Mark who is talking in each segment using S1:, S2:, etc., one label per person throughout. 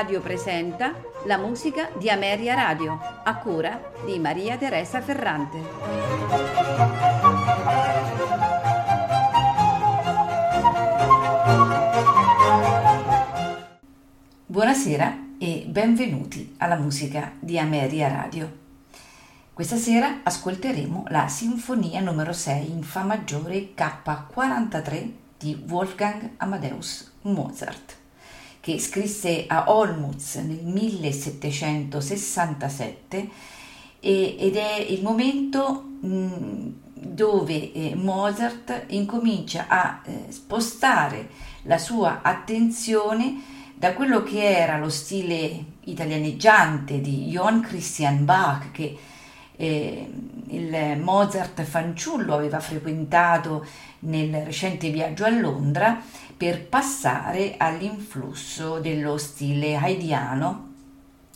S1: Radio presenta la musica di Ameria Radio, a cura di Maria Teresa Ferrante. Buonasera e benvenuti alla musica di Ameria Radio. Questa sera ascolteremo la Sinfonia numero 6 in Fa maggiore K43 di Wolfgang Amadeus Mozart che scrisse a Olmutz nel 1767 ed è il momento dove eh, Mozart incomincia a eh, spostare la sua attenzione da quello che era lo stile italianeggiante di Johann Christian Bach che eh, il Mozart fanciullo aveva frequentato nel recente viaggio a Londra per passare all'influsso dello stile haidiano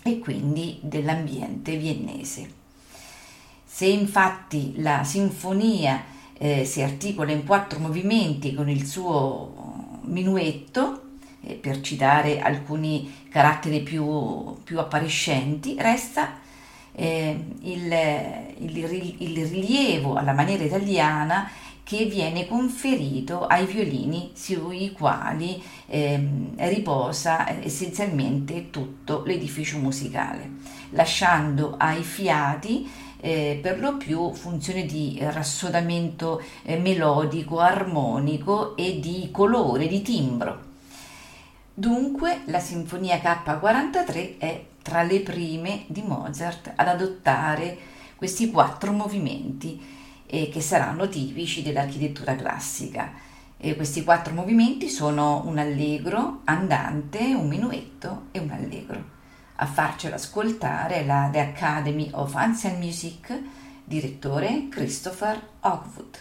S1: e quindi dell'ambiente viennese. Se infatti la sinfonia eh, si articola in quattro movimenti con il suo minuetto, eh, per citare alcuni caratteri più, più appariscenti, resta eh, il, il, il rilievo alla maniera italiana che viene conferito ai violini sui quali eh, riposa essenzialmente tutto l'edificio musicale, lasciando ai fiati eh, per lo più funzione di rassodamento eh, melodico, armonico e di colore, di timbro. Dunque la Sinfonia K43 è tra le prime di Mozart ad adottare questi quattro movimenti eh, che saranno tipici dell'architettura classica. E questi quattro movimenti sono un allegro, andante, un minuetto e un allegro. A farcelo ascoltare la The Academy of Ancient Music, direttore Christopher Hogwood.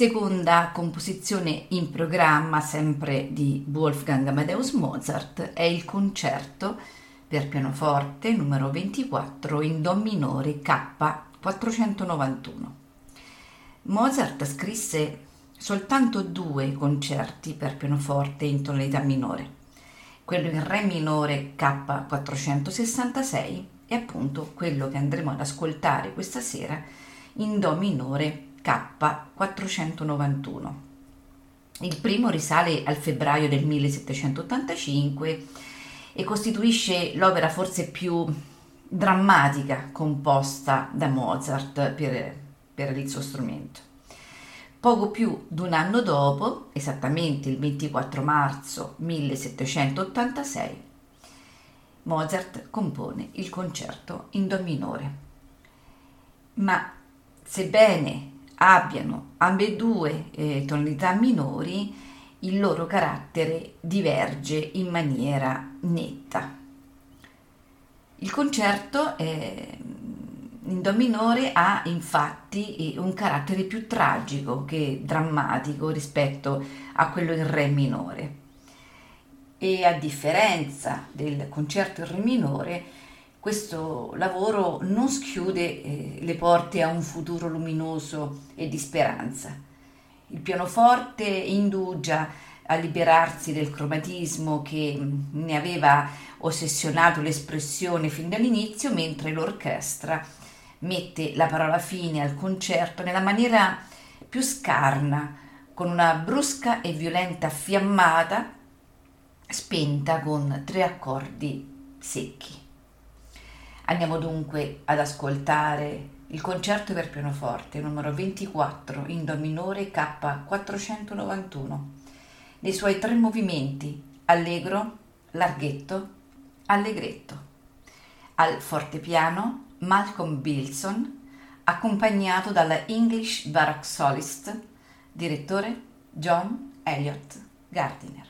S1: Seconda composizione in programma sempre di Wolfgang Amadeus Mozart è il concerto per pianoforte numero 24 in Do minore K 491. Mozart scrisse soltanto due concerti per pianoforte in tonalità minore, quello in Re minore K 466 e appunto quello che andremo ad ascoltare questa sera in Do minore K491. Il primo risale al febbraio del 1785 e costituisce l'opera forse più drammatica composta da Mozart per, per il suo strumento. Poco più di un anno dopo, esattamente il 24 marzo 1786, Mozart compone il concerto in Do minore. Ma sebbene abbiano ambedue eh, tonalità minori, il loro carattere diverge in maniera netta. Il concerto eh, in Do minore ha infatti un carattere più tragico che drammatico rispetto a quello in Re minore. E a differenza del concerto in Re minore, questo lavoro non schiude eh, le porte a un futuro luminoso e di speranza. Il pianoforte indugia a liberarsi del cromatismo che mm, ne aveva ossessionato l'espressione fin dall'inizio, mentre l'orchestra mette la parola fine al concerto nella maniera più scarna, con una brusca e violenta fiammata spenta con tre accordi secchi. Andiamo dunque ad ascoltare il concerto per pianoforte numero 24 in Do minore K491 nei suoi tre movimenti allegro, larghetto, allegretto. Al fortepiano Malcolm Bilson accompagnato dalla English Baroque Solist, direttore John Elliott Gardiner.